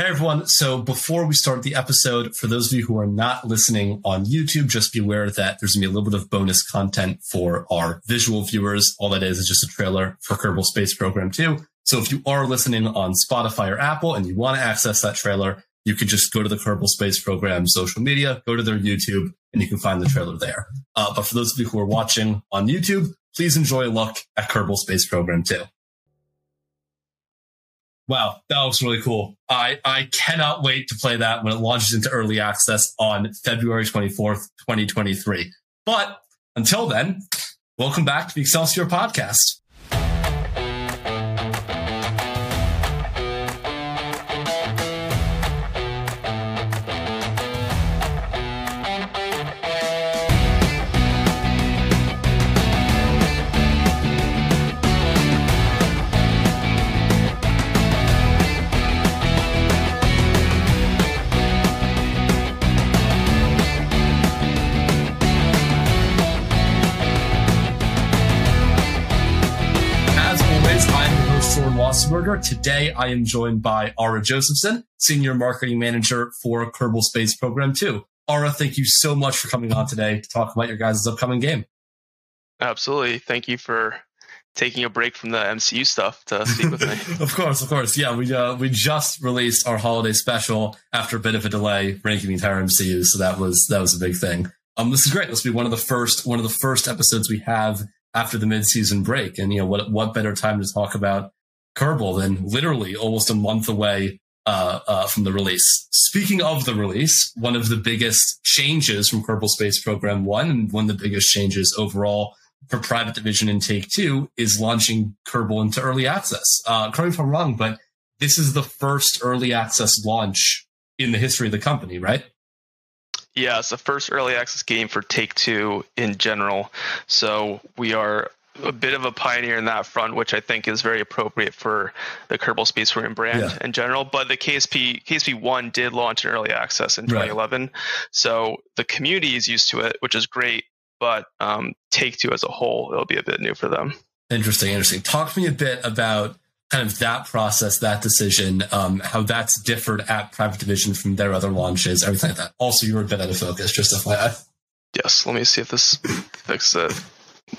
Hey everyone. So before we start the episode, for those of you who are not listening on YouTube, just be aware that there's gonna be a little bit of bonus content for our visual viewers. All that is is just a trailer for Kerbal Space Program 2. So if you are listening on Spotify or Apple and you want to access that trailer, you can just go to the Kerbal Space Program social media, go to their YouTube, and you can find the trailer there. Uh, but for those of you who are watching on YouTube, please enjoy a look at Kerbal Space Program 2. Wow, that looks really cool. I, I cannot wait to play that when it launches into early access on February 24th, 2023. But until then, welcome back to the Excelsior podcast. Today, I am joined by Ara Josephson, Senior Marketing Manager for Kerbal Space Program 2. Ara, thank you so much for coming on today to talk about your guys' upcoming game. Absolutely. Thank you for taking a break from the MCU stuff to speak with me. of course, of course. Yeah, we uh, we just released our holiday special after a bit of a delay, ranking the entire MCU, so that was that was a big thing. Um, this is great. This will be one of the first one of the first episodes we have after the mid-season break, and you know what what better time to talk about Kerbal then literally almost a month away uh, uh, from the release. Speaking of the release, one of the biggest changes from Kerbal Space Program 1 and one of the biggest changes overall for Private Division and Take Two is launching Kerbal into early access. Uh, correct me if I'm wrong, but this is the first early access launch in the history of the company, right? Yeah, it's the first early access game for Take Two in general. So we are a bit of a pioneer in that front, which I think is very appropriate for the Kerbal Space Program brand yeah. in general. But the KSP KSP one did launch in early access in 2011, right. so the community is used to it, which is great. But um, Take Two as a whole, it'll be a bit new for them. Interesting, interesting. Talk to me a bit about kind of that process, that decision, um, how that's differed at Private Division from their other launches, everything like that. Also, you were a bit out of focus, just FYI. Yes, let me see if this fixes it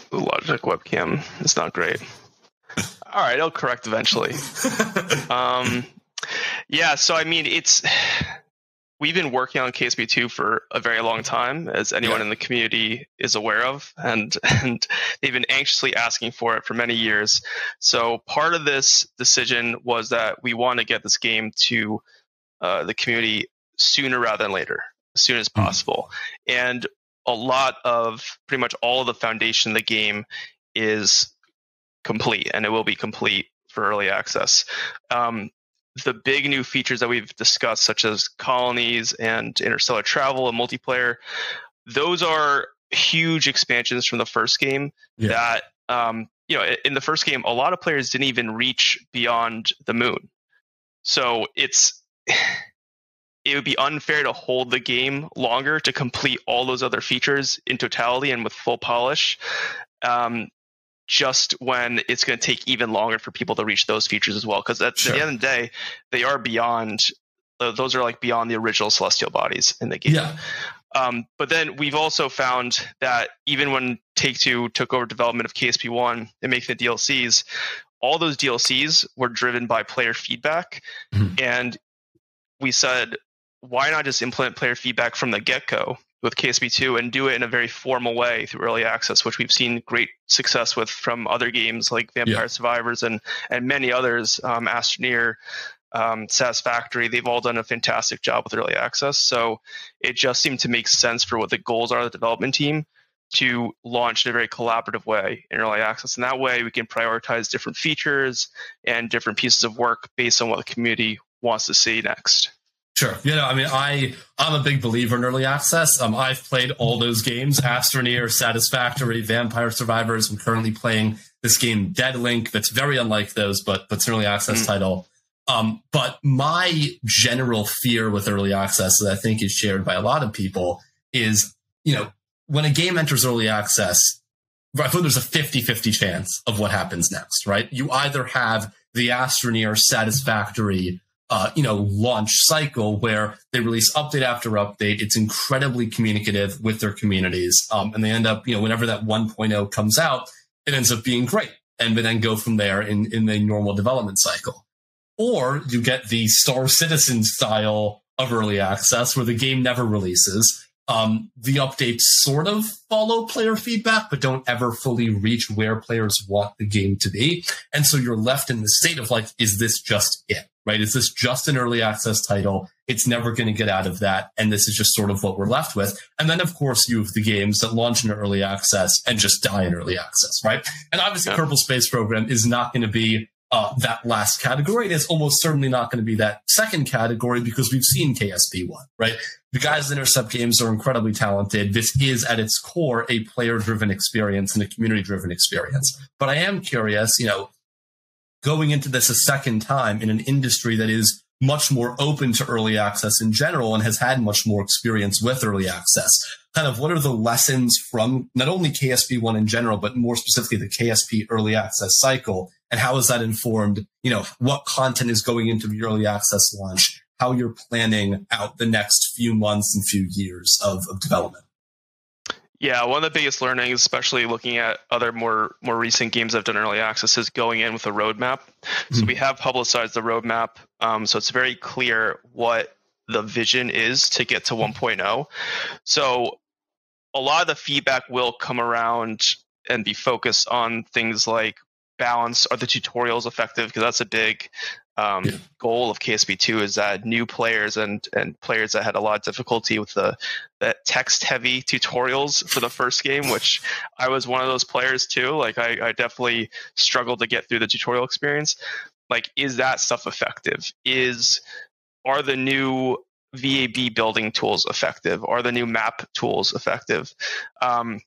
the Logitech webcam is not great. All right, I'll correct eventually. um, yeah, so I mean, it's we've been working on KSP2 for a very long time, as anyone yeah. in the community is aware of, and and they've been anxiously asking for it for many years. So part of this decision was that we want to get this game to uh, the community sooner rather than later, as soon as hmm. possible. Mm. And a lot of pretty much all of the foundation of the game is complete, and it will be complete for early access. Um, the big new features that we've discussed, such as colonies and interstellar travel and multiplayer, those are huge expansions from the first game yeah. that um, you know in the first game a lot of players didn't even reach beyond the moon so it's it would be unfair to hold the game longer to complete all those other features in totality and with full polish. Um, just when it's going to take even longer for people to reach those features as well, because at sure. the end of the day, they are beyond. Those are like beyond the original celestial bodies in the game. Yeah. Um, but then we've also found that even when Take Two took over development of KSP One and making the DLCs, all those DLCs were driven by player feedback, mm-hmm. and we said why not just implement player feedback from the get go with KSP2 and do it in a very formal way through early access, which we've seen great success with from other games like Vampire yeah. Survivors and and many others, um, Astroneer, um, Satisfactory. They've all done a fantastic job with early access. So it just seemed to make sense for what the goals are of the development team to launch in a very collaborative way in early access. And that way we can prioritize different features and different pieces of work based on what the community wants to see next. Sure. You know, I mean, I I'm a big believer in early access. Um, I've played all those games: Astroneer, Satisfactory, Vampire Survivors. I'm currently playing this game, Deadlink, that's very unlike those, but but it's an early access mm. title. Um, but my general fear with early access that I think is shared by a lot of people is, you know, when a game enters early access, I feel there's a 50-50 chance of what happens next, right? You either have the Astroneer satisfactory uh, you know, launch cycle where they release update after update. It's incredibly communicative with their communities. Um, and they end up, you know, whenever that 1.0 comes out, it ends up being great. And then go from there in, in the normal development cycle. Or you get the Star Citizen style of early access where the game never releases. Um, the updates sort of follow player feedback, but don't ever fully reach where players want the game to be. And so you're left in the state of like, is this just it? Right? Is this just an early access title? It's never going to get out of that. And this is just sort of what we're left with. And then, of course, you have the games that launch in early access and just die in early access, right? And obviously, yeah. Kerbal Space Program is not going to be uh, that last category. It's almost certainly not going to be that second category because we've seen KSP one, right? The guys in Intercept games are incredibly talented. This is at its core a player driven experience and a community driven experience. But I am curious, you know, going into this a second time in an industry that is much more open to early access in general and has had much more experience with early access. Kind of what are the lessons from not only KSP one in general, but more specifically the KSP early access cycle and how is that informed? You know, what content is going into the early access launch, how you're planning out the next few months and few years of, of development. Yeah, one of the biggest learnings, especially looking at other more more recent games I've done early access, is going in with a roadmap. Mm-hmm. So we have publicized the roadmap, um, so it's very clear what the vision is to get to 1.0. So a lot of the feedback will come around and be focused on things like balance are the tutorials effective because that's a big um, yeah. goal of KSP2 is that new players and and players that had a lot of difficulty with the, the text heavy tutorials for the first game, which I was one of those players too. Like I, I definitely struggled to get through the tutorial experience. Like, is that stuff effective? Is are the new VAB building tools effective? Are the new map tools effective? Um,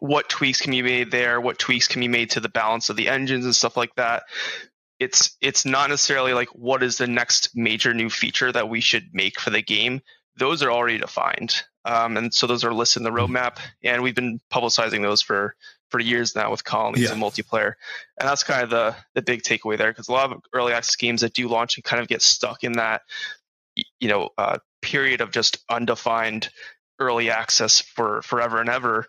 what tweaks can be made there, what tweaks can be made to the balance of the engines and stuff like that. It's it's not necessarily like what is the next major new feature that we should make for the game. Those are already defined, um, and so those are listed in the mm-hmm. roadmap. And we've been publicizing those for for years now with colonies yeah. and multiplayer. And that's kind of the the big takeaway there because a lot of early access games that do launch and kind of get stuck in that you know uh, period of just undefined early access for forever and ever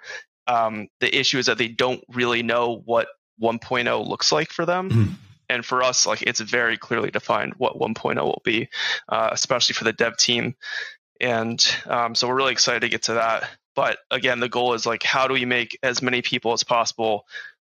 um, the issue is that they don't really know what 1.0 looks like for them. Mm-hmm. And for us, like it's very clearly defined what 1.0 will be, uh, especially for the dev team. And um, so we're really excited to get to that. But again, the goal is like, how do we make as many people as possible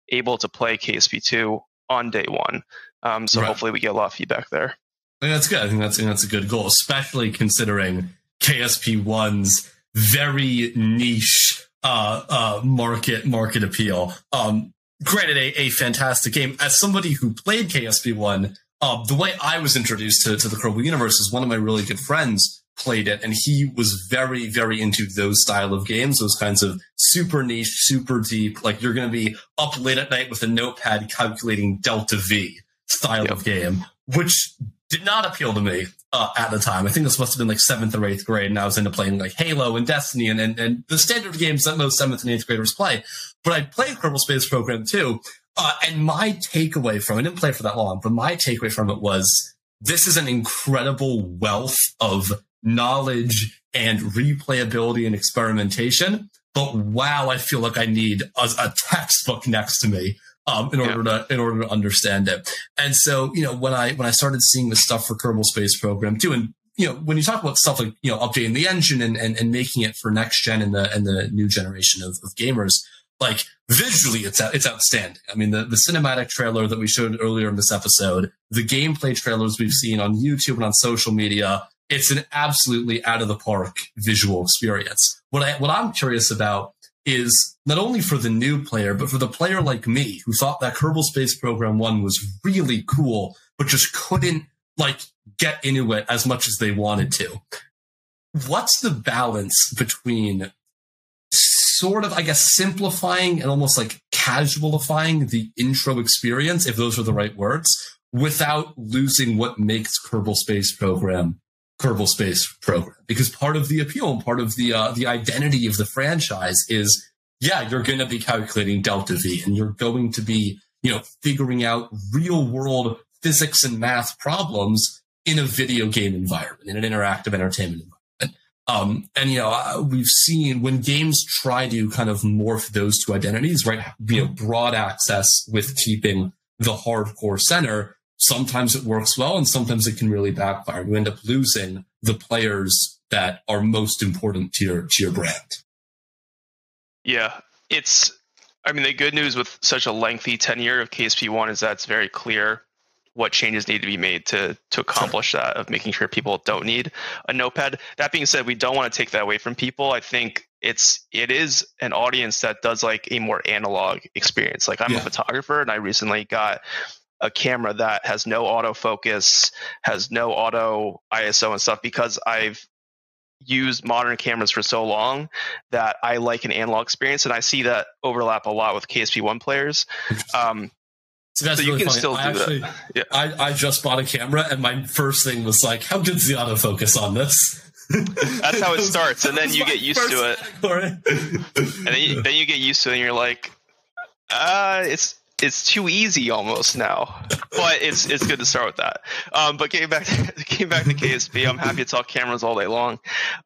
able to play KSP2 on day one? Um, so right. hopefully we get a lot of feedback there. I think that's good. I think that's, that's a good goal, especially considering KSP one's very niche uh, uh, market market appeal. Um, granted, a, a fantastic game. As somebody who played KSP one, uh, the way I was introduced to, to the Kerbal universe is one of my really good friends played it, and he was very very into those style of games, those kinds of super niche, super deep. Like you're going to be up late at night with a notepad calculating delta V style yep. of game, which did not appeal to me uh, at the time. I think this must have been like seventh or eighth grade, and I was into playing like Halo and Destiny and, and, and the standard games that most seventh and eighth graders play. But I played Kerbal Space Program too, uh, and my takeaway from it, I didn't play for that long, but my takeaway from it was this is an incredible wealth of knowledge and replayability and experimentation. But wow, I feel like I need a, a textbook next to me um, in order yeah. to in order to understand it. And so, you know, when I when I started seeing the stuff for Kerbal Space Program 2, and you know, when you talk about stuff like you know updating the engine and and, and making it for next gen and the and the new generation of, of gamers, like visually it's it's outstanding. I mean, the the cinematic trailer that we showed earlier in this episode, the gameplay trailers we've seen on YouTube and on social media. It's an absolutely out of the park visual experience. What I what I'm curious about is not only for the new player, but for the player like me who thought that Kerbal Space Program 1 was really cool, but just couldn't like get into it as much as they wanted to. What's the balance between sort of, I guess, simplifying and almost like casualifying the intro experience, if those are the right words, without losing what makes Kerbal Space Program Kerbal Space Program? Because part of the appeal and part of the uh, the identity of the franchise is yeah, you're going to be calculating delta V and you're going to be, you know, figuring out real world physics and math problems in a video game environment, in an interactive entertainment environment. Um, and you know, we've seen when games try to kind of morph those two identities, right? You know, broad access with keeping the hardcore center. Sometimes it works well, and sometimes it can really backfire. You end up losing the players that are most important to your to your brand. Yeah, it's. I mean, the good news with such a lengthy tenure of KSP one is that it's very clear what changes need to be made to to accomplish that of making sure people don't need a notepad. That being said, we don't want to take that away from people. I think it's it is an audience that does like a more analog experience. Like I'm yeah. a photographer and I recently got a camera that has no autofocus, has no auto ISO and stuff because I've used modern cameras for so long that I like an analog experience, and I see that overlap a lot with KSP one players. Um, so, that's so really you can funny. still I do actually, that. Yeah. I, I just bought a camera, and my first thing was like, "How good's the autofocus on this?" That's how it starts, and then you get used to it. and then you, then you get used to it, and you're like, "Uh, it's it's too easy almost now." But it's it's good to start with that. Um, but getting back to, getting back to KSP, I'm happy to talk cameras all day long.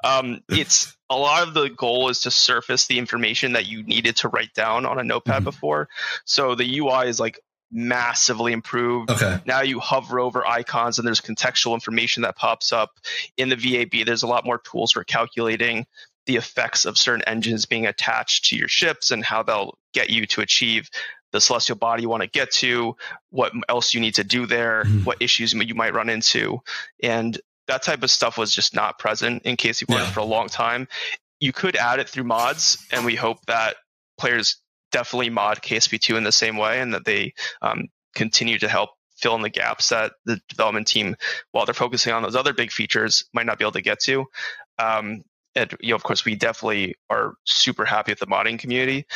Um, it's a lot of the goal is to surface the information that you needed to write down on a notepad mm-hmm. before. So the UI is like massively improved. Okay. Now you hover over icons and there's contextual information that pops up in the VAB. There's a lot more tools for calculating the effects of certain engines being attached to your ships and how they'll get you to achieve the celestial body you want to get to, what else you need to do there, mm-hmm. what issues you might run into. And that type of stuff was just not present in KSP yeah. for a long time. You could add it through mods, and we hope that players definitely mod KSP2 in the same way and that they um, continue to help fill in the gaps that the development team, while they're focusing on those other big features, might not be able to get to. Um, and you know, of course, we definitely are super happy with the modding community,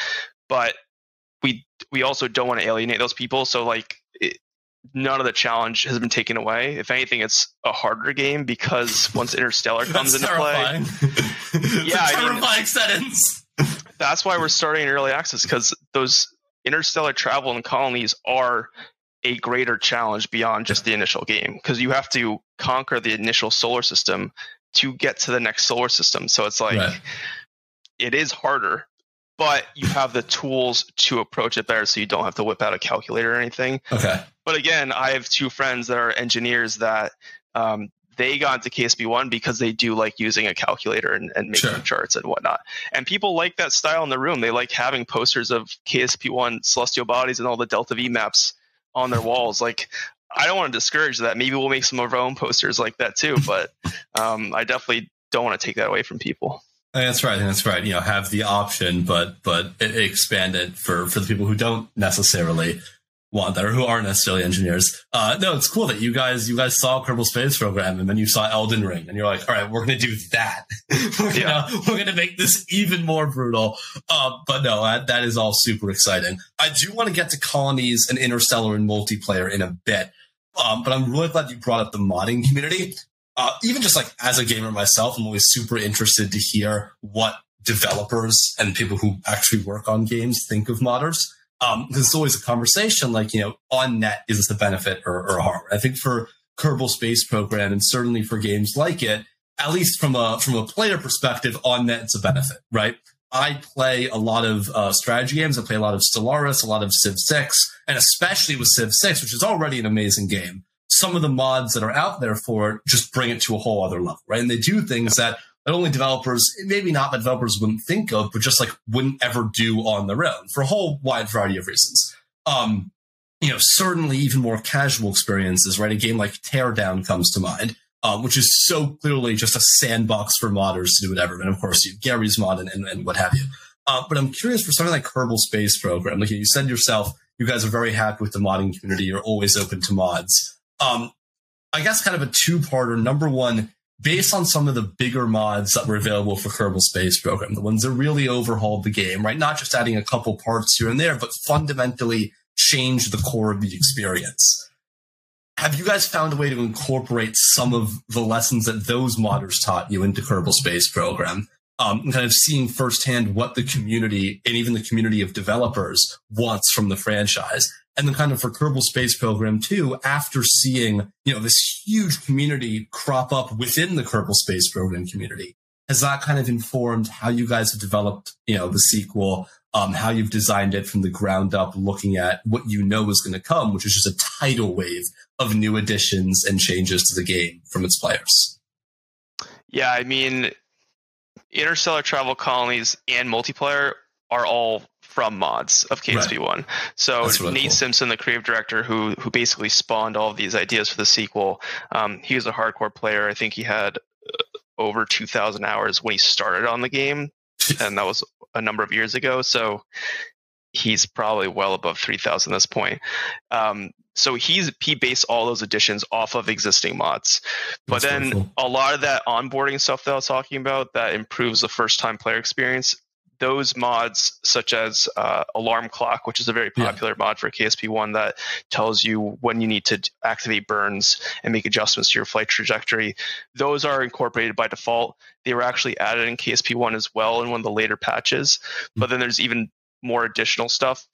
but we we also don't want to alienate those people. So like. It, none of the challenge has been taken away. If anything, it's a harder game because once Interstellar comes into terrifying. play, yeah, terrifying I mean, sentence that's why we're starting early access because those interstellar travel and colonies are a greater challenge beyond just the initial game because you have to conquer the initial solar system to get to the next solar system. So it's like right. it is harder, but you have the tools to approach it better so you don't have to whip out a calculator or anything. Okay. But again, I have two friends that are engineers that um, they got into KSP1 because they do like using a calculator and, and making sure. charts and whatnot. And people like that style in the room. They like having posters of KSP1 celestial bodies and all the Delta V maps on their walls. Like, I don't want to discourage that. Maybe we'll make some of our own posters like that too. But um, I definitely don't want to take that away from people. That's right. That's right. You know, have the option, but but expand it for for the people who don't necessarily want that or who aren't necessarily engineers. Uh, no, it's cool that you guys you guys saw Kerbal Space Program and then you saw Elden Ring and you're like, all right, we're gonna do that. we're yeah. gonna we're gonna make this even more brutal. Uh, but no, that, that is all super exciting. I do want to get to colonies and interstellar and multiplayer in a bit. Um, but I'm really glad you brought up the modding community. Uh, even just like as a gamer myself, I'm always super interested to hear what developers and people who actually work on games think of modders um, there's always a conversation like, you know, on net, is this a benefit or, or a harm? I think for Kerbal Space Program and certainly for games like it, at least from a, from a player perspective, on net, it's a benefit, right? I play a lot of uh, strategy games. I play a lot of Stellaris, a lot of Civ 6, and especially with Civ 6, which is already an amazing game. Some of the mods that are out there for it just bring it to a whole other level, right? And they do things that only developers, maybe not that developers wouldn't think of, but just like wouldn't ever do on their own for a whole wide variety of reasons. Um, you know, certainly even more casual experiences, right? A game like Teardown comes to mind, um, which is so clearly just a sandbox for modders to do whatever. And of course, you Garry's mod and, and, and what have you. Uh, but I'm curious for something like Kerbal Space Program. Like you said yourself, you guys are very happy with the modding community. You're always open to mods. Um, I guess kind of a two parter. Number one, based on some of the bigger mods that were available for Kerbal Space Program, the ones that really overhauled the game, right? Not just adding a couple parts here and there, but fundamentally changed the core of the experience. Have you guys found a way to incorporate some of the lessons that those modders taught you into Kerbal Space Program? Um, kind of seeing firsthand what the community and even the community of developers wants from the franchise. And then kind of for Kerbal Space Program 2, after seeing, you know, this huge community crop up within the Kerbal Space Program community, has that kind of informed how you guys have developed, you know, the sequel, um, how you've designed it from the ground up, looking at what you know is going to come, which is just a tidal wave of new additions and changes to the game from its players? Yeah, I mean, interstellar travel colonies and multiplayer are all from mods of KSP1. Right. So really Nate cool. Simpson, the creative director who who basically spawned all of these ideas for the sequel, um, he was a hardcore player. I think he had uh, over 2,000 hours when he started on the game, and that was a number of years ago. So he's probably well above 3,000 at this point. Um, so he's he based all those additions off of existing mods. But That's then cool. a lot of that onboarding stuff that I was talking about that improves the first time player experience. Those mods, such as uh, Alarm Clock, which is a very popular yeah. mod for KSP1 that tells you when you need to activate burns and make adjustments to your flight trajectory, those are incorporated by default. They were actually added in KSP1 as well in one of the later patches. But then there's even more additional stuff.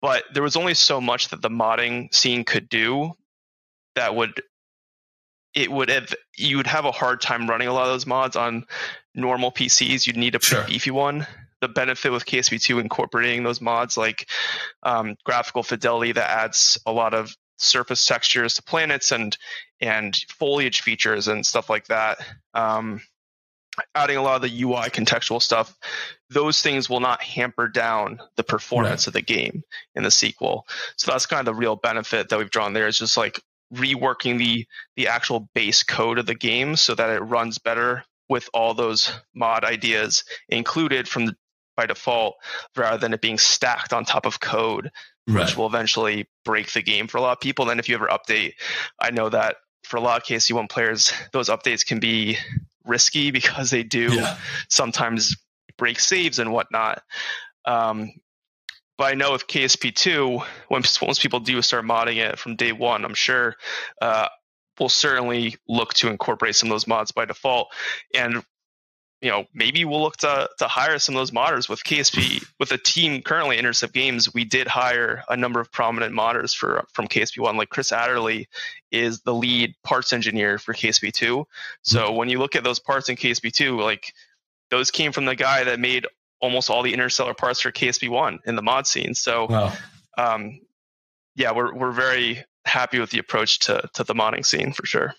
But there was only so much that the modding scene could do that would it would have you would have a hard time running a lot of those mods on normal PCs. You'd need a sure. beefy one. The benefit with KSP2 incorporating those mods like um, graphical fidelity that adds a lot of surface textures to planets and and foliage features and stuff like that. Um, adding a lot of the UI contextual stuff, those things will not hamper down the performance right. of the game in the sequel. So that's kind of the real benefit that we've drawn there is just like reworking the the actual base code of the game so that it runs better with all those mod ideas included from the, by default rather than it being stacked on top of code right. which will eventually break the game for a lot of people then if you ever update i know that for a lot of KSP1 players, those updates can be risky because they do yeah. sometimes break saves and whatnot. Um, but I know with KSP2, once once people do start modding it from day one, I'm sure uh, we'll certainly look to incorporate some of those mods by default. And you know, maybe we'll look to to hire some of those modders with KSP with a team currently Intercept Games. We did hire a number of prominent modders for from KSP One, like Chris Adderley is the lead parts engineer for KSP Two. So mm-hmm. when you look at those parts in KSP Two, like those came from the guy that made almost all the interstellar parts for KSP One in the mod scene. So, wow. um, yeah, we're we're very happy with the approach to to the modding scene for sure.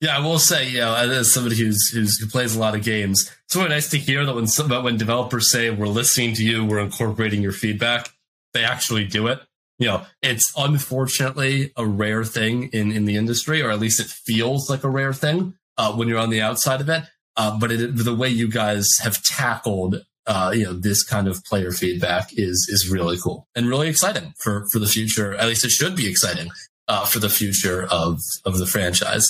Yeah, I will say, you know, as somebody who's, who's who plays a lot of games, it's really nice to hear that when some, when developers say we're listening to you, we're incorporating your feedback, they actually do it. You know, it's unfortunately a rare thing in in the industry, or at least it feels like a rare thing uh, when you're on the outside of it. Uh, but it, the way you guys have tackled, uh, you know, this kind of player feedback is is really cool and really exciting for for the future. At least it should be exciting uh, for the future of of the franchise.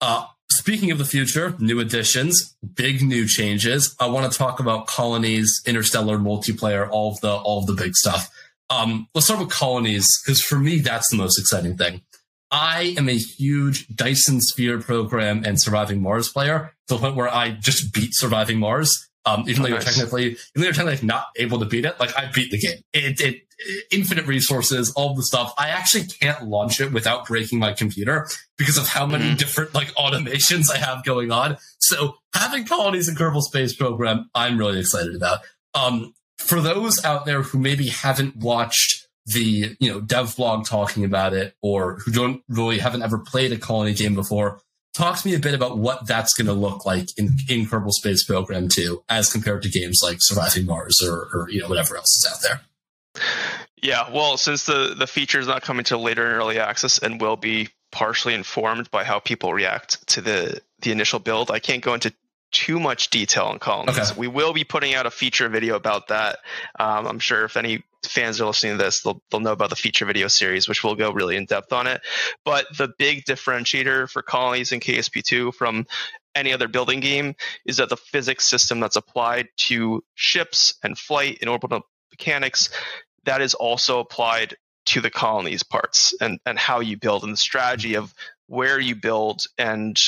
Uh, speaking of the future, new additions, big new changes. I want to talk about colonies, interstellar multiplayer, all of the all of the big stuff. Um, let's start with colonies because for me that's the most exciting thing. I am a huge Dyson Sphere program and Surviving Mars player to the point where I just beat Surviving Mars. Um, even oh, though you're technically, even though you're technically not able to beat it, like I beat the game. It, it, infinite resources, all the stuff. I actually can't launch it without breaking my computer because of how many mm-hmm. different like automations I have going on. So having colonies in Kerbal Space Program, I'm really excited about. Um, for those out there who maybe haven't watched the you know dev blog talking about it or who don't really haven't ever played a colony game before talk to me a bit about what that's going to look like in, in Kerbal Space Program 2 as compared to games like Surviving Mars or, or, you know, whatever else is out there. Yeah, well, since the, the feature is not coming to later in early access and will be partially informed by how people react to the, the initial build, I can't go into too much detail on colonies. Okay. We will be putting out a feature video about that. Um, I'm sure if any fans are listening to this, they'll, they'll know about the feature video series, which will go really in depth on it. But the big differentiator for colonies in KSP2 from any other building game is that the physics system that's applied to ships and flight and orbital mechanics that is also applied to the colonies parts and, and how you build and the strategy of where you build and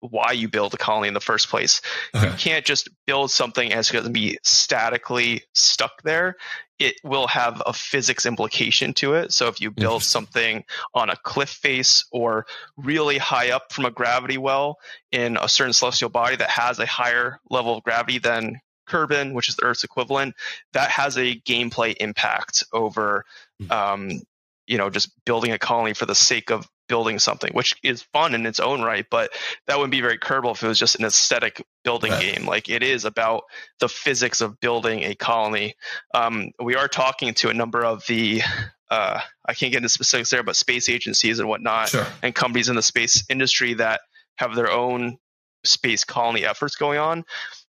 why you build a colony in the first place. Okay. You can't just build something as it's going to be statically stuck there. It will have a physics implication to it. So if you build something on a cliff face or really high up from a gravity well in a certain celestial body that has a higher level of gravity than Kerbin, which is the Earth's equivalent, that has a gameplay impact over hmm. um, you know just building a colony for the sake of building something, which is fun in its own right, but that wouldn't be very Kerbal if it was just an aesthetic building right. game. Like it is about the physics of building a colony. Um, we are talking to a number of the uh, I can't get into specifics there, but space agencies and whatnot, sure. and companies in the space industry that have their own space colony efforts going on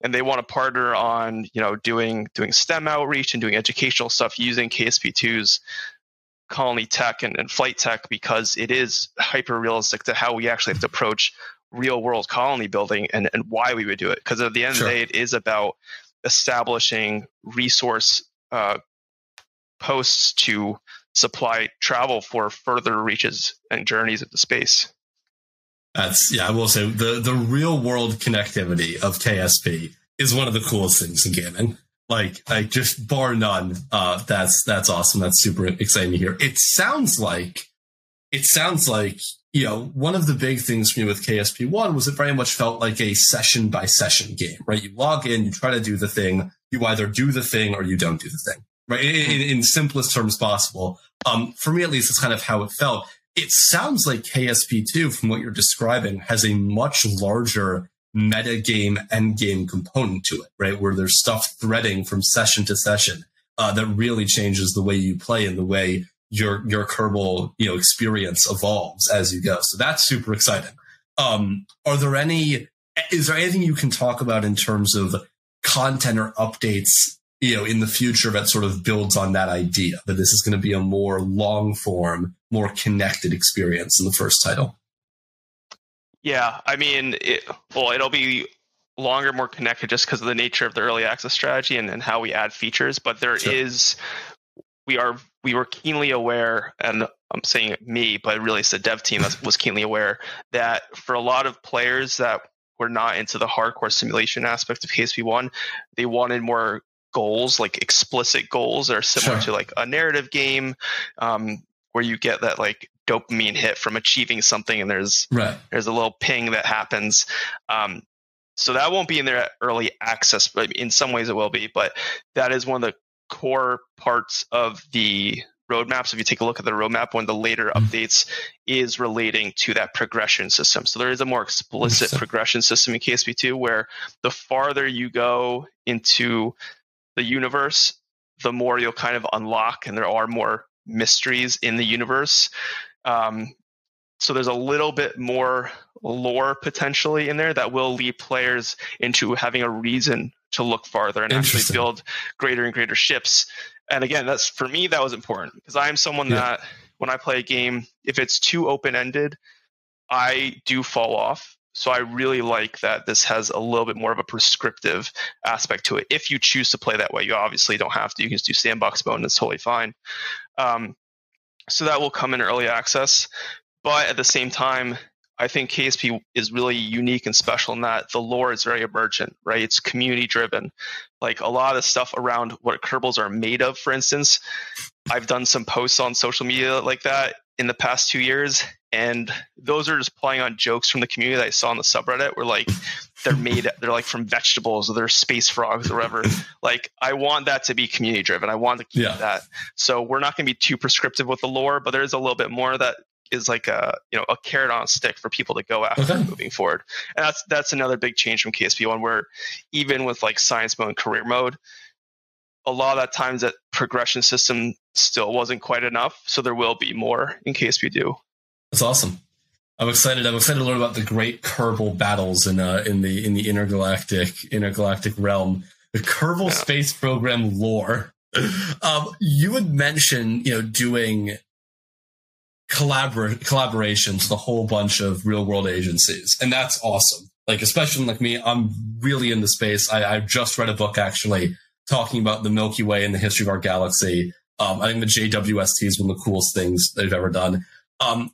and they want to partner on you know doing doing STEM outreach and doing educational stuff using KSP2's colony tech and, and flight tech because it is hyper realistic to how we actually have to approach real world colony building and, and why we would do it. Because at the end sure. of the day, it is about establishing resource uh, posts to supply travel for further reaches and journeys into space. That's yeah, I will say the the real world connectivity of KSP is one of the coolest things in gaming. Like, like just bar none. Uh, that's that's awesome. That's super exciting to hear. It sounds like it sounds like you know one of the big things for me with KSP one was it very much felt like a session by session game, right? You log in, you try to do the thing, you either do the thing or you don't do the thing, right? In, in, in simplest terms possible. Um, for me at least, it's kind of how it felt. It sounds like KSP two, from what you're describing, has a much larger meta game end game component to it, right? Where there's stuff threading from session to session uh, that really changes the way you play and the way your your Kerbal you know experience evolves as you go. So that's super exciting. Um, are there any? Is there anything you can talk about in terms of content or updates? You know, in the future that sort of builds on that idea that this is going to be a more long form, more connected experience in the first title. Yeah, I mean, it, well, it'll be longer, more connected just because of the nature of the early access strategy and, and how we add features. But there sure. is, we are, we were keenly aware, and I'm saying me, but really it's the dev team that was keenly aware that for a lot of players that were not into the hardcore simulation aspect of KSP one, they wanted more goals, like explicit goals that are similar sure. to like a narrative game, um, where you get that like dopamine hit from achieving something and there's right. there's a little ping that happens um, so that won't be in their early access but in some ways it will be but that is one of the core parts of the roadmaps if you take a look at the roadmap one of the later mm-hmm. updates is relating to that progression system so there is a more explicit progression system in ksp2 where the farther you go into the universe the more you'll kind of unlock and there are more mysteries in the universe um, so there's a little bit more lore potentially in there that will lead players into having a reason to look farther and actually build greater and greater ships. And again, that's for me that was important because I'm someone yeah. that when I play a game, if it's too open ended, I do fall off. So I really like that this has a little bit more of a prescriptive aspect to it. If you choose to play that way, you obviously don't have to. You can just do sandbox mode and it's totally fine. Um, so that will come in early access. But at the same time, I think KSP is really unique and special in that the lore is very emergent, right? It's community driven. Like a lot of stuff around what Kerbals are made of, for instance. I've done some posts on social media like that in the past two years, and those are just playing on jokes from the community that I saw on the subreddit. Where like they're made, they're like from vegetables or they're space frogs or whatever. like I want that to be community driven. I want to keep yeah. that. So we're not going to be too prescriptive with the lore, but there's a little bit more that is like a you know a carrot on a stick for people to go after okay. moving forward. And that's that's another big change from KSP one, where even with like science mode and career mode, a lot of that times that progression system still wasn't quite enough. So there will be more in KSP two. That's awesome. I'm excited. I'm excited to learn about the great Kerbal battles in uh, in the in the intergalactic intergalactic realm. The Kerbal yeah. Space Program lore. Um, you would mention, you know, doing collabor- collaborations with a whole bunch of real world agencies, and that's awesome. Like, especially like me, I'm really into space. I, I just read a book actually talking about the Milky Way and the history of our galaxy. Um, I think the JWST is one of the coolest things they've ever done. Um,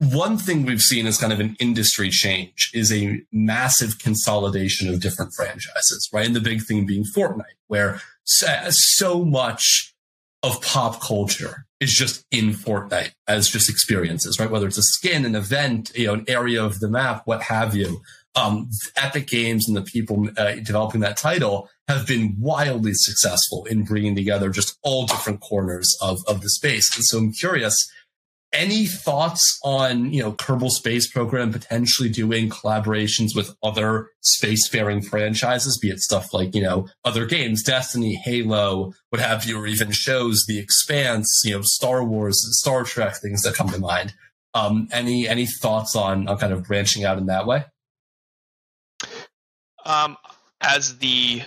one thing we've seen as kind of an industry change is a massive consolidation of different franchises, right? And the big thing being Fortnite, where so much of pop culture is just in Fortnite as just experiences, right? Whether it's a skin, an event, you know, an area of the map, what have you. Um, Epic Games and the people uh, developing that title have been wildly successful in bringing together just all different corners of, of the space. And so I'm curious, any thoughts on you know Kerbal Space Program potentially doing collaborations with other spacefaring franchises, be it stuff like you know other games, Destiny, Halo, what have you, or even shows, The Expanse, you know, Star Wars, Star Trek, things that come to mind. Um, any any thoughts on on kind of branching out in that way? Um, as the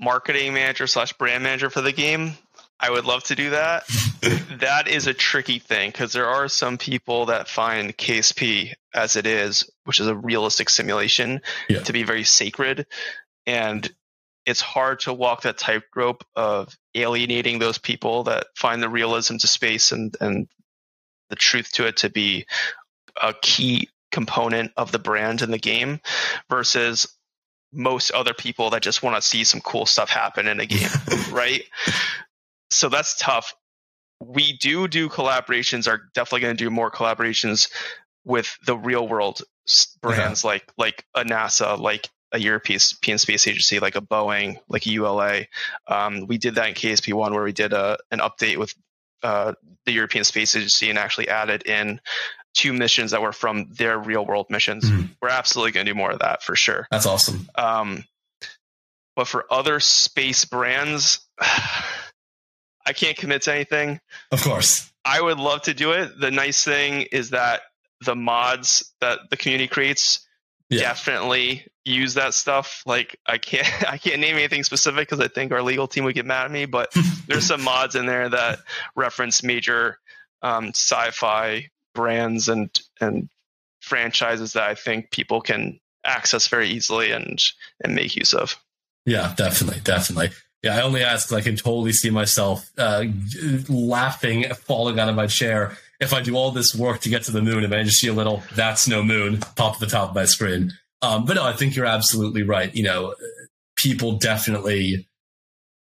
marketing manager slash brand manager for the game, I would love to do that. that is a tricky thing because there are some people that find KSP as it is, which is a realistic simulation, yeah. to be very sacred. And it's hard to walk that tightrope of alienating those people that find the realism to space and, and the truth to it to be a key component of the brand in the game versus most other people that just want to see some cool stuff happen in a game, right? So that's tough. We do do collaborations. Are definitely going to do more collaborations with the real world brands like like a NASA, like a European Space Agency, like a Boeing, like a ULA. Um, we did that in KSP one where we did a an update with uh, the European Space Agency and actually added in two missions that were from their real world missions. Mm-hmm. We're absolutely going to do more of that for sure. That's awesome. Um, but for other space brands, I can't commit to anything. Of course. I would love to do it. The nice thing is that the mods that the community creates yeah. definitely use that stuff. Like I can't I can't name anything specific because I think our legal team would get mad at me, but there's some mods in there that reference major um, sci-fi brands and and franchises that I think people can access very easily and and make use of. Yeah, definitely, definitely. Yeah, I only ask because I can totally see myself uh, laughing, falling out of my chair if I do all this work to get to the moon and I just see a little "that's no moon" pop at the top of my screen. Um, but no, I think you're absolutely right. You know, people definitely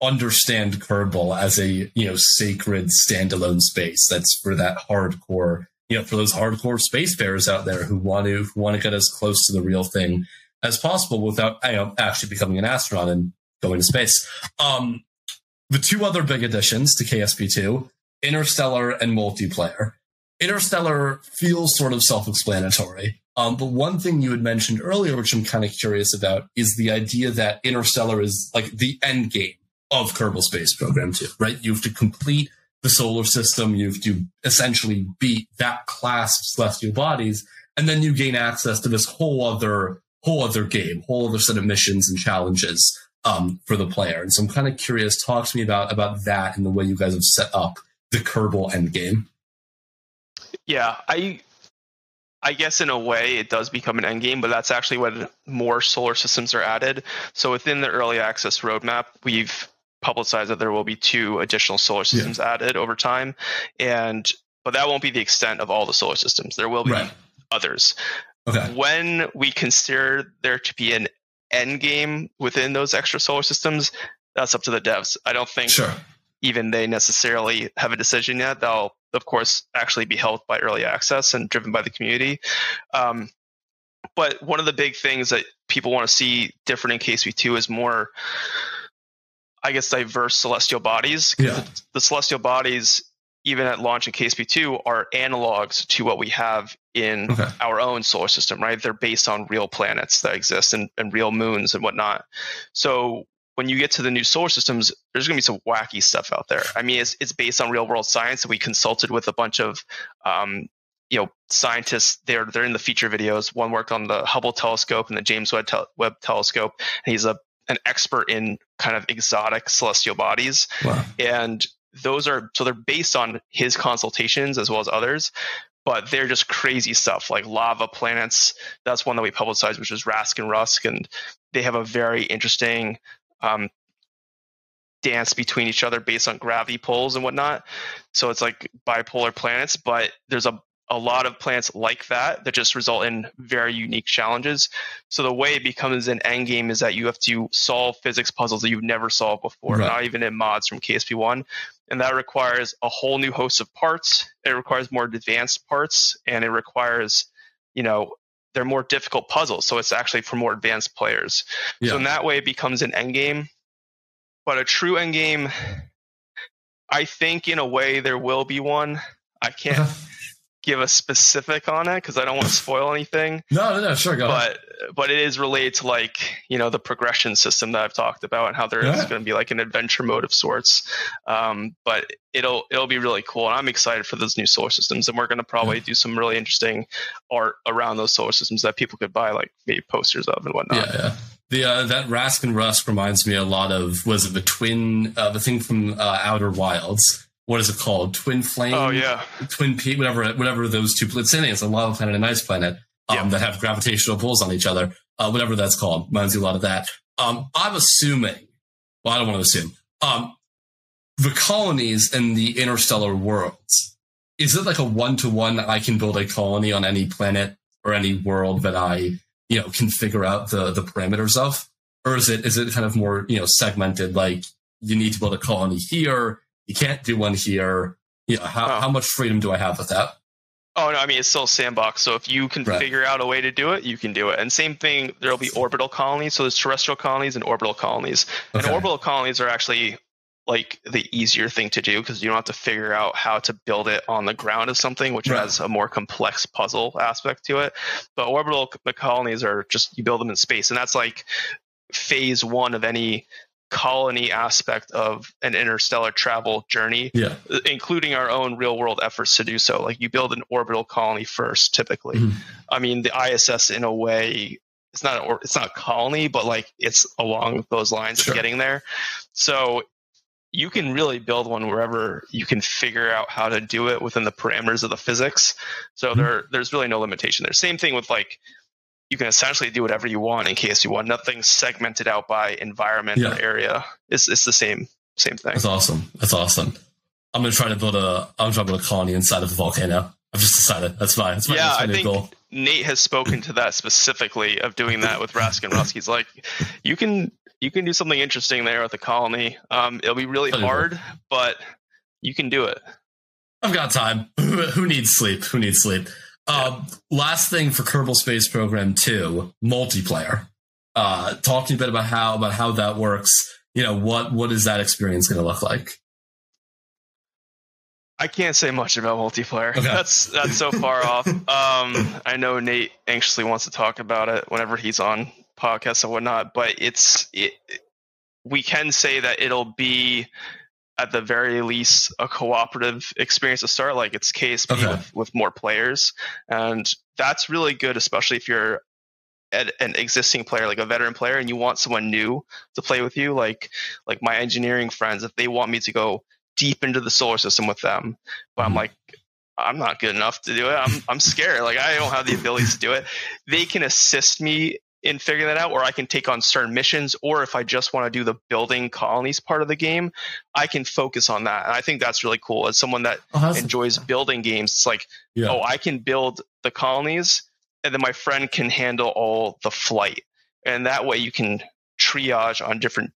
understand Kerbal as a you know sacred standalone space that's for that hardcore you know for those hardcore spacefarers out there who want to who want to get as close to the real thing as possible without you know actually becoming an astronaut and going to space. Um, the two other big additions to KSP2, Interstellar and multiplayer. Interstellar feels sort of self-explanatory. Um, but one thing you had mentioned earlier, which I'm kind of curious about, is the idea that Interstellar is like the end game of Kerbal Space Program 2, right? You have to complete the solar system. You have to essentially beat that class of celestial bodies. And then you gain access to this whole other, whole other game, whole other set of missions and challenges um, for the player. And so I'm kind of curious. Talk to me about about that and the way you guys have set up the Kerbal end game. Yeah, I I guess in a way it does become an end game, but that's actually when more solar systems are added. So within the early access roadmap, we've publicized that there will be two additional solar systems yeah. added over time, and but that won't be the extent of all the solar systems. There will be right. others. Okay. When we consider there to be an end game within those extra solar systems, that's up to the devs. I don't think sure. even they necessarily have a decision yet. They'll, of course, actually be held by early access and driven by the community. Um, but one of the big things that people want to see different in KSP2 is more, I guess, diverse celestial bodies. Yeah. The, the celestial bodies even at launch in KSP2 are analogs to what we have in okay. our own solar system, right? They're based on real planets that exist and, and real moons and whatnot. So when you get to the new solar systems, there's going to be some wacky stuff out there. I mean, it's, it's based on real world science. And we consulted with a bunch of, um, you know, scientists. They're they're in the feature videos. One worked on the Hubble telescope and the James Webb, Webb telescope, and he's a an expert in kind of exotic celestial bodies. Wow. And those are so they're based on his consultations as well as others but they're just crazy stuff like lava planets. That's one that we publicized which is rask and rusk and they have a very interesting um, dance between each other based on gravity pulls and whatnot. So it's like bipolar planets but there's a, a lot of plants like that that just result in very unique challenges. So the way it becomes an end game is that you have to solve physics puzzles that you've never solved before, right. not even in mods from KSP1. And that requires a whole new host of parts. It requires more advanced parts and it requires, you know, they're more difficult puzzles. So it's actually for more advanced players. Yeah. So in that way it becomes an end game. But a true end game, I think in a way there will be one. I can't give a specific on it because I don't want to spoil anything. No, no, no, sure, go but, ahead. But it is related to like you know the progression system that I've talked about and how there yeah. is going to be like an adventure mode of sorts. Um, but it'll it'll be really cool, and I'm excited for those new solar systems. And we're going to probably yeah. do some really interesting art around those solar systems that people could buy like maybe posters of and whatnot. Yeah, yeah. The uh, that Rask and Rusk reminds me a lot of was it the twin uh, the thing from uh, Outer Wilds what is it called? Twin Flame? Oh yeah, Twin Peak, whatever, whatever those two. In It's a lava planet and ice planet um, yeah. that have gravitational pulls on each other. Uh, whatever that's called, reminds you a lot of that. Um, I'm assuming. Well, I don't want to assume. Um, the colonies in the interstellar worlds. Is it like a one to one? I can build a colony on any planet or any world that I, you know, can figure out the the parameters of, or is it is it kind of more you know segmented? Like you need to build a colony here you can't do one here. You know, how, oh. how much freedom do I have with that? Oh no, I mean it's still a sandbox. So if you can right. figure out a way to do it, you can do it. And same thing, there'll be orbital colonies. So there's terrestrial colonies and orbital colonies. Okay. And orbital colonies are actually like the easier thing to do because you don't have to figure out how to build it on the ground of something, which right. has a more complex puzzle aspect to it. But orbital colonies are just you build them in space, and that's like phase one of any colony aspect of an interstellar travel journey, yeah. including our own real world efforts to do so. Like you build an orbital colony first, typically. Mm-hmm. I mean, the ISS in a way, it's not a, it's not a colony, but like it's along those lines sure. of getting there. So you can really build one wherever you can figure out how to do it within the parameters of the physics. So mm-hmm. there there's really no limitation there. Same thing with like you can essentially do whatever you want in case you want. Nothing segmented out by environment yeah. or area. It's it's the same same thing. That's awesome. That's awesome. I'm gonna try to build a I'm gonna build a colony inside of a volcano. I've just decided. That's fine. That's my, yeah, that's my I think goal. Nate has spoken to that specifically of doing that with Rask and Rusk. He's like, you can you can do something interesting there with the colony. Um, it'll be really hard, but you can do it. I've got time. Who needs sleep? Who needs sleep? Uh, last thing for Kerbal Space Program 2, multiplayer. Uh, talk to me a bit about how about how that works. You know, what what is that experience going to look like? I can't say much about multiplayer. Okay. That's that's so far off. Um, I know Nate anxiously wants to talk about it whenever he's on podcasts and whatnot, but it's it, we can say that it'll be at the very least a cooperative experience to start like it's ksp okay. with, with more players. And that's really good especially if you're an existing player like a veteran player and you want someone new to play with you. Like like my engineering friends if they want me to go deep into the solar system with them but i'm mm-hmm. like i'm not good enough to do it. I'm i'm scared. Like i don't have the abilities to do it. They can assist me in figuring that out, or I can take on certain missions, or if I just want to do the building colonies part of the game, I can focus on that. And I think that's really cool. As someone that oh, enjoys building games, it's like, yeah. oh, I can build the colonies, and then my friend can handle all the flight. And that way you can triage on different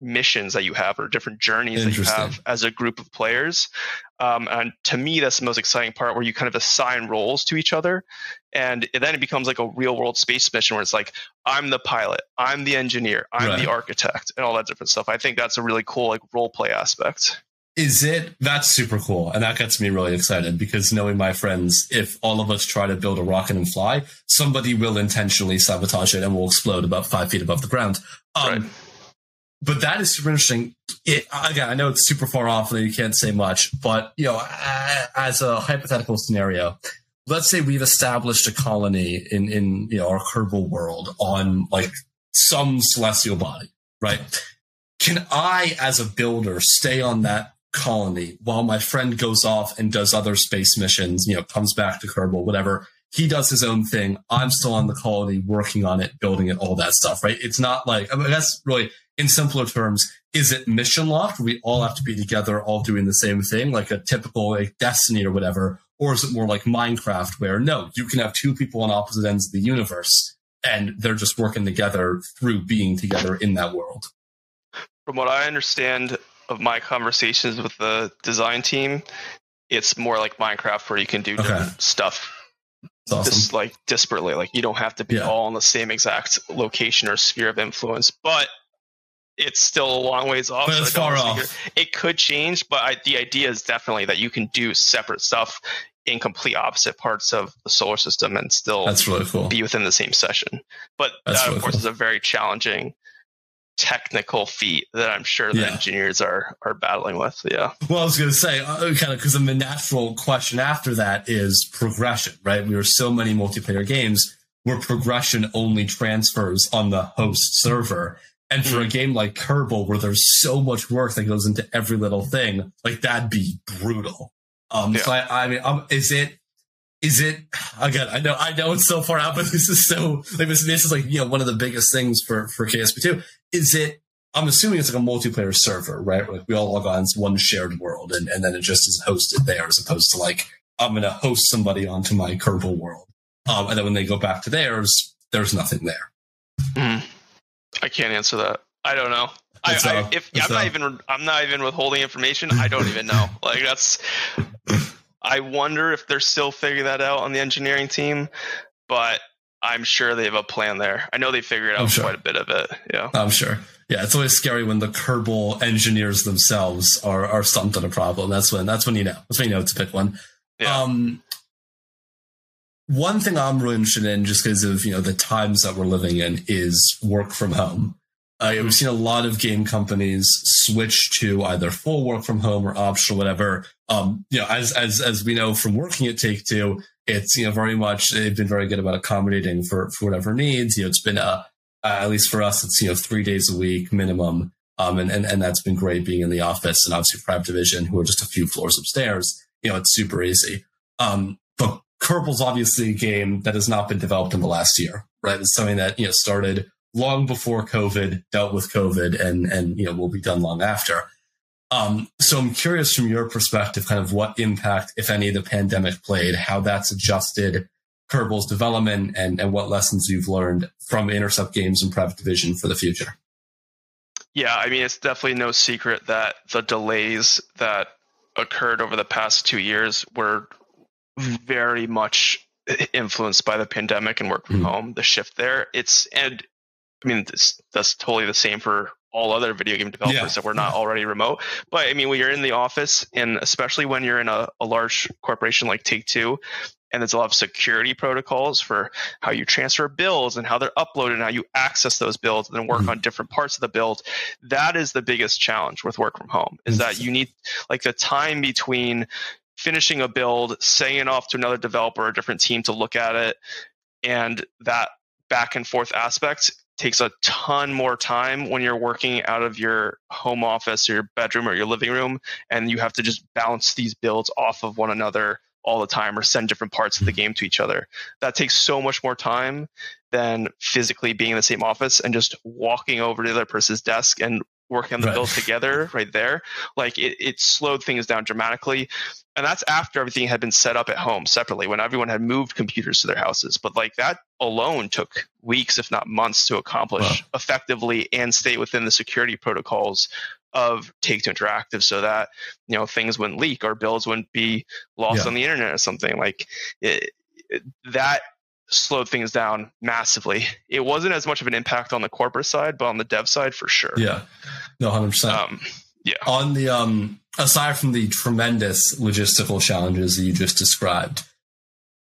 missions that you have or different journeys that you have as a group of players. Um, and to me, that's the most exciting part where you kind of assign roles to each other. And then it becomes like a real world space mission where it's like, I'm the pilot, I'm the engineer, I'm right. the architect, and all that different stuff. I think that's a really cool like role play aspect. Is it? That's super cool. And that gets me really excited because knowing my friends, if all of us try to build a rocket and fly, somebody will intentionally sabotage it and will explode about five feet above the ground. Um, right but that is super interesting. It, again, I know it's super far off and you can't say much, but you know, as a hypothetical scenario, let's say we've established a colony in in you know our Kerbal world on like some celestial body, right? Can I, as a builder, stay on that colony while my friend goes off and does other space missions? You know, comes back to Kerbal, whatever. He does his own thing. I'm still on the colony, working on it, building it, all that stuff, right? It's not like I mean, that's really in simpler terms, is it mission locked? We all have to be together, all doing the same thing, like a typical like Destiny or whatever, Or is it more like Minecraft where no, you can have two people on opposite ends of the universe and they're just working together through being together in that world? From what I understand of my conversations with the design team, it's more like Minecraft where you can do Okay. different stuff awesome. just like disparately. Like you don't have to be Yeah. all in the same exact location or sphere of influence, but it's still a long ways off. But it's don't far off. here. It could change, but I, the idea is definitely that you can do separate stuff in complete opposite parts of the solar system and still That's really cool. be within the same session. But that, really of course, cool. is a very challenging technical feat that I'm sure the Yeah. engineers are are battling with. Yeah. Well, I was going to say, uh, kind of, because the natural question after that is progression, right? We are so many multiplayer games where progression only transfers on the host server. And for a game like Kerbal, where there's so much work that goes into every little thing, like that'd be brutal. Um, so I, I mean, um, is it, is it again? I know, I know it's so far out, but this is so like this, this is like you know one of the biggest things for for KSP two. Is it I'm assuming it's like a multiplayer server, right? Like we all log on, it's one shared world, and, and then it just is hosted there, as opposed to like I'm going to host somebody onto my Kerbal world, um, and then when they go back to theirs, there's nothing there. Hmm. I can't answer that. I don't know. I, It's, I, uh, if I'm not uh, even I'm not even withholding information. I don't even know. Like that's. I wonder if they're still figuring that out on the engineering team, but I'm sure they have a plan there. I know they figured out sure. quite a bit of it. Yeah. I'm sure. Yeah, it's always scary when the Kerbal engineers themselves are are stumped on a problem. That's when that's when you know. That's when you know it's a big one. Yeah. Um, one thing I'm really interested in, just because of you know the times that we're living in, is work from home. Uh, we've seen a lot of game companies switch to either full work from home or optional, whatever. Um, you know, as as as we know from working at Take Two, it's you know very much they've been very good about accommodating for for whatever needs. You know, it's been uh, uh, at least for us, it's you know three days a week minimum. Um, and, and, and that's been great being in the office and obviously Private Division, who are just a few floors upstairs. You know, it's super easy. Um, but Kerbal's obviously a game that has not been developed in the last year, right? It's something that, you know, started long before COVID, dealt with COVID, and, and, you know, will be done long after. Um, so I'm curious from your perspective, kind of what impact, if any, the pandemic played, how that's adjusted Kerbal's development and, and what lessons you've learned from Intercept Games and Private Division for the future. Yeah, I mean, it's definitely no secret that the delays that occurred over the past two years were very much influenced by the pandemic and work from Mhm. home, the shift there. It's, and I mean, this, that's totally the same for all other video game developers Yeah. that were not already remote. But I mean, when you're in the office, and especially when you're in a, a large corporation like Take Two, and there's a lot of security protocols for how you transfer bills and how they're uploaded and how you access those builds and then work Mhm. on different parts of the build. That is the biggest challenge with work from home is that you need like the time between finishing a build, sending it off to another developer or a different team to look at it, and that back and forth aspect takes a ton more time when you're working out of your home office or your bedroom or your living room and you have to just bounce these builds off of one another all the time or send different parts of the hmm. game to each other. That takes so much more time than physically being in the same office and just walking over to the other person's desk and working on the Right. build together right there. Like it, it slowed things down dramatically. And that's after everything had been set up at home separately when everyone had moved computers to their houses. But like that alone took weeks, if not months, to accomplish Wow. effectively and stay within the security protocols of Take Two Interactive so that you know things wouldn't leak or builds wouldn't be lost Yeah. on the internet or something like it, it- that slowed things down massively it wasn't as much of an impact on the corporate side but on the dev side for sure Yeah. No, 100%. um, yeah. on the um aside from the tremendous logistical challenges that you just described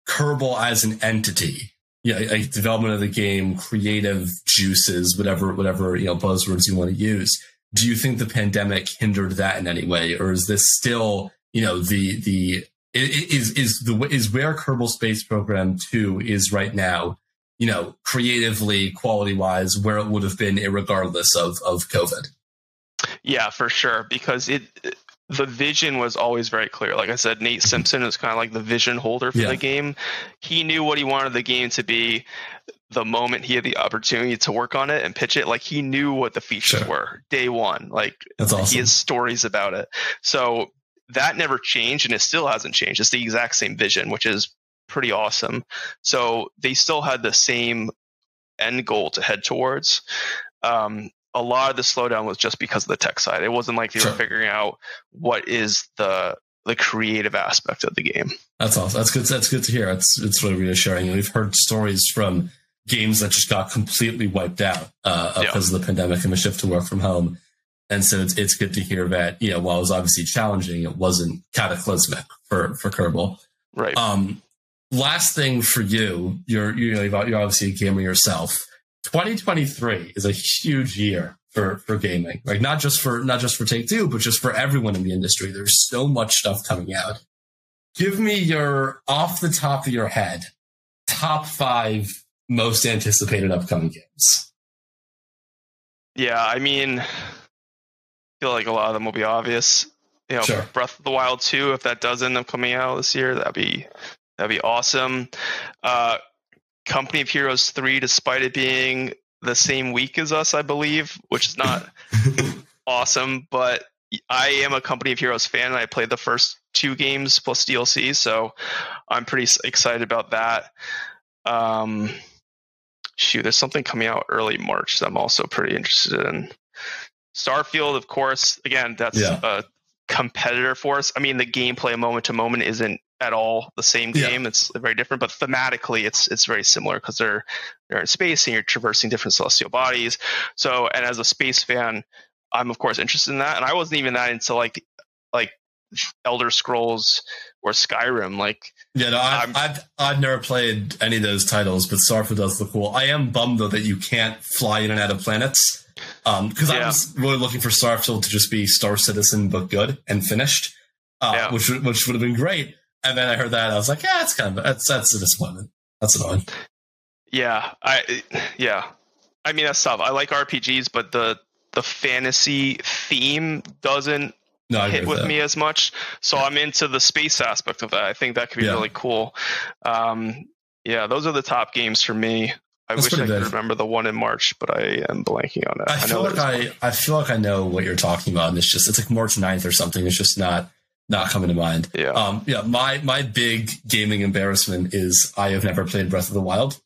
kerbal as an entity yeah like development of the game creative juices whatever whatever you know buzzwords you want to use do you think the pandemic hindered that in any way or is this still you know the the is is the is where kerbal space program 2 is right now you know creatively quality wise where it would have been regardless of of covid Yeah, for sure. Because it, the vision was always very clear. Like I said, Nate mm-hmm. Simpson is kind of like the vision holder for Yeah. the game. He knew what he wanted the game to be the moment he had the opportunity to work on it and pitch it. Like he knew what the features Sure. were day one. Like that's awesome he has stories about it. So that never changed and it still hasn't changed. It's the exact same vision, which is pretty awesome. So they still had the same end goal to head towards. Um, a lot of the slowdown was just because of the tech side. It wasn't like they sure. were figuring out what is the the creative aspect of the game. That's awesome. That's good. That's good to hear. It's it's really reassuring. we've heard stories from games that just got completely wiped out uh, yeah. because of the pandemic and the shift to work from home. And so it's it's good to hear that you know while it was obviously challenging, it wasn't cataclysmic for for Kerbal. Right. Um. Last thing for you, you're you know you're obviously a gamer yourself. 2023 is a huge year for for gaming. Like not just for not just for Take Two, but just for everyone in the industry. There's so much stuff coming out. Give me your off the top of your head top five most anticipated upcoming games. Yeah, I mean, feel like a lot of them will be obvious. You know, sure. Breath of the Wild 2, if that does end up coming out this year, that'd be that'd be awesome. Uh, Company of Heroes 3, despite it being the same week as us, I believe, which is not awesome, but I am a Company of Heroes fan and I played the first two games plus DLC, so I'm pretty excited about that. Um, shoot, there's something coming out early March that I'm also pretty interested in. Starfield, of course, again, that's yeah. a competitor for us. I mean, the gameplay moment to moment isn't at all the same game. Yeah. It's very different, but thematically, it's it's very similar because they're they're in space and you're traversing different celestial bodies. So, and as a space fan, I'm of course interested in that. And I wasn't even that into like like Elder Scrolls or Skyrim. Like, yeah, no, I've, I've, I've never played any of those titles, but Starfield does look cool. I am bummed though that you can't fly in and out of planets. Um, because yeah. I was really looking for Starfield to just be Star Citizen but good and finished, uh, yeah. which which would have been great. And then I heard that I was like, yeah, it's kind of that's that's a disappointment. That's annoying. Yeah, I yeah, I mean that's tough. I like RPGs, but the the fantasy theme doesn't no, hit with, me as much. So I'm into the space aspect of that. I think that could be yeah. really cool. Um, yeah, those are the top games for me. I That's wish I could remember the one in March, but I am blanking on it. I, I feel like I, I feel like I know what you're talking about. And it's just it's like March 9th or something. It's just not not coming to mind. Yeah. Um, yeah. My my big gaming embarrassment is I have never played Breath of the Wild.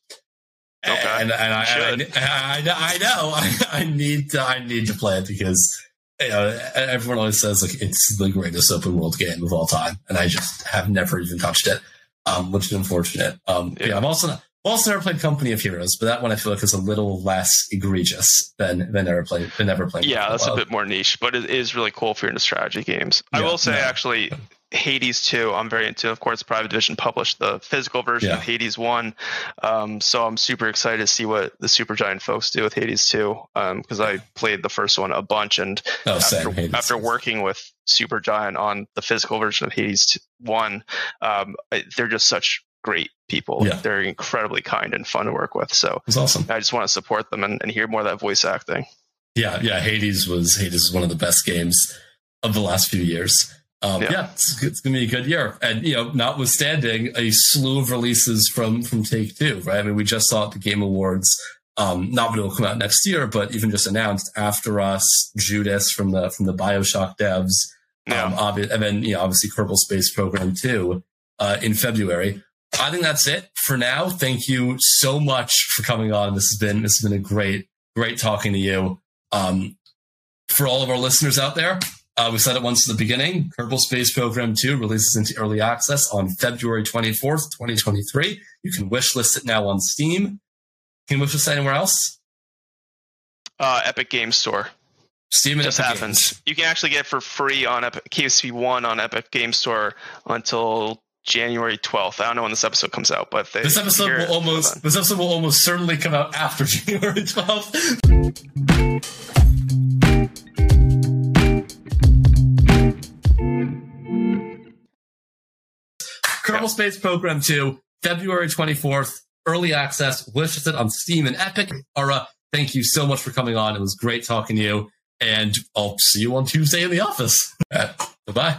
Okay. And, and, I, and I, I, I, know I, I need to I need to play it because you know, everyone always says like it's the greatest open world game of all time, and I just have never even touched it, um, which is unfortunate. Um, yeah. yeah, I've also not, also never played Company of Heroes, but that one I feel like is a little less egregious than than never played than never played. Yeah, that's a bit more niche, but it is really cool if you're into strategy games. Yeah, I will say actually, Hades 2, I'm very into. Of course, Private Division published the physical version yeah. of Hades 1. Um, so I'm super excited to see what the Supergiant folks do with Hades 2 because um, I played the first one a bunch. And oh, after, after, working with Supergiant on the physical version of Hades 1, um, they're just such great people. Yeah. They're incredibly kind and fun to work with. So it's awesome. I just want to support them and, and hear more of that voice acting. Yeah, yeah. Hades was Hades was one of the best games of the last few years. Um, yeah, yeah it's, it's going to be a good year, and you know, notwithstanding a slew of releases from from Take Two, right? I mean, we just saw at the Game Awards. Um, not that it will come out next year, but even just announced After Us, Judas from the from the Bioshock devs, yeah. um, obvi- and then you know, obviously Kerbal Space Program two uh, in February. I think that's it for now. Thank you so much for coming on. This has been this has been a great great talking to you. Um, for all of our listeners out there, uh, we said it once at the beginning. Kerbal Space Program 2 releases into early access on February 24th, 2023. You can wishlist it now on Steam. Can you wishlist anywhere else? Uh, Epic Game Store. Steam and just Epic happens. Games. You can actually get it for free on Epic KSP One on Epic Game Store until January 12th. I don't know when this episode comes out, but this episode will almost this episode will almost certainly come out after January 12th. Kerbal Space Program 2, February 24th, early access, listed on Steam and Epic. Ara, thank you so much for coming on. It was great talking to you, and I'll see you on Tuesday in the office. Bye bye.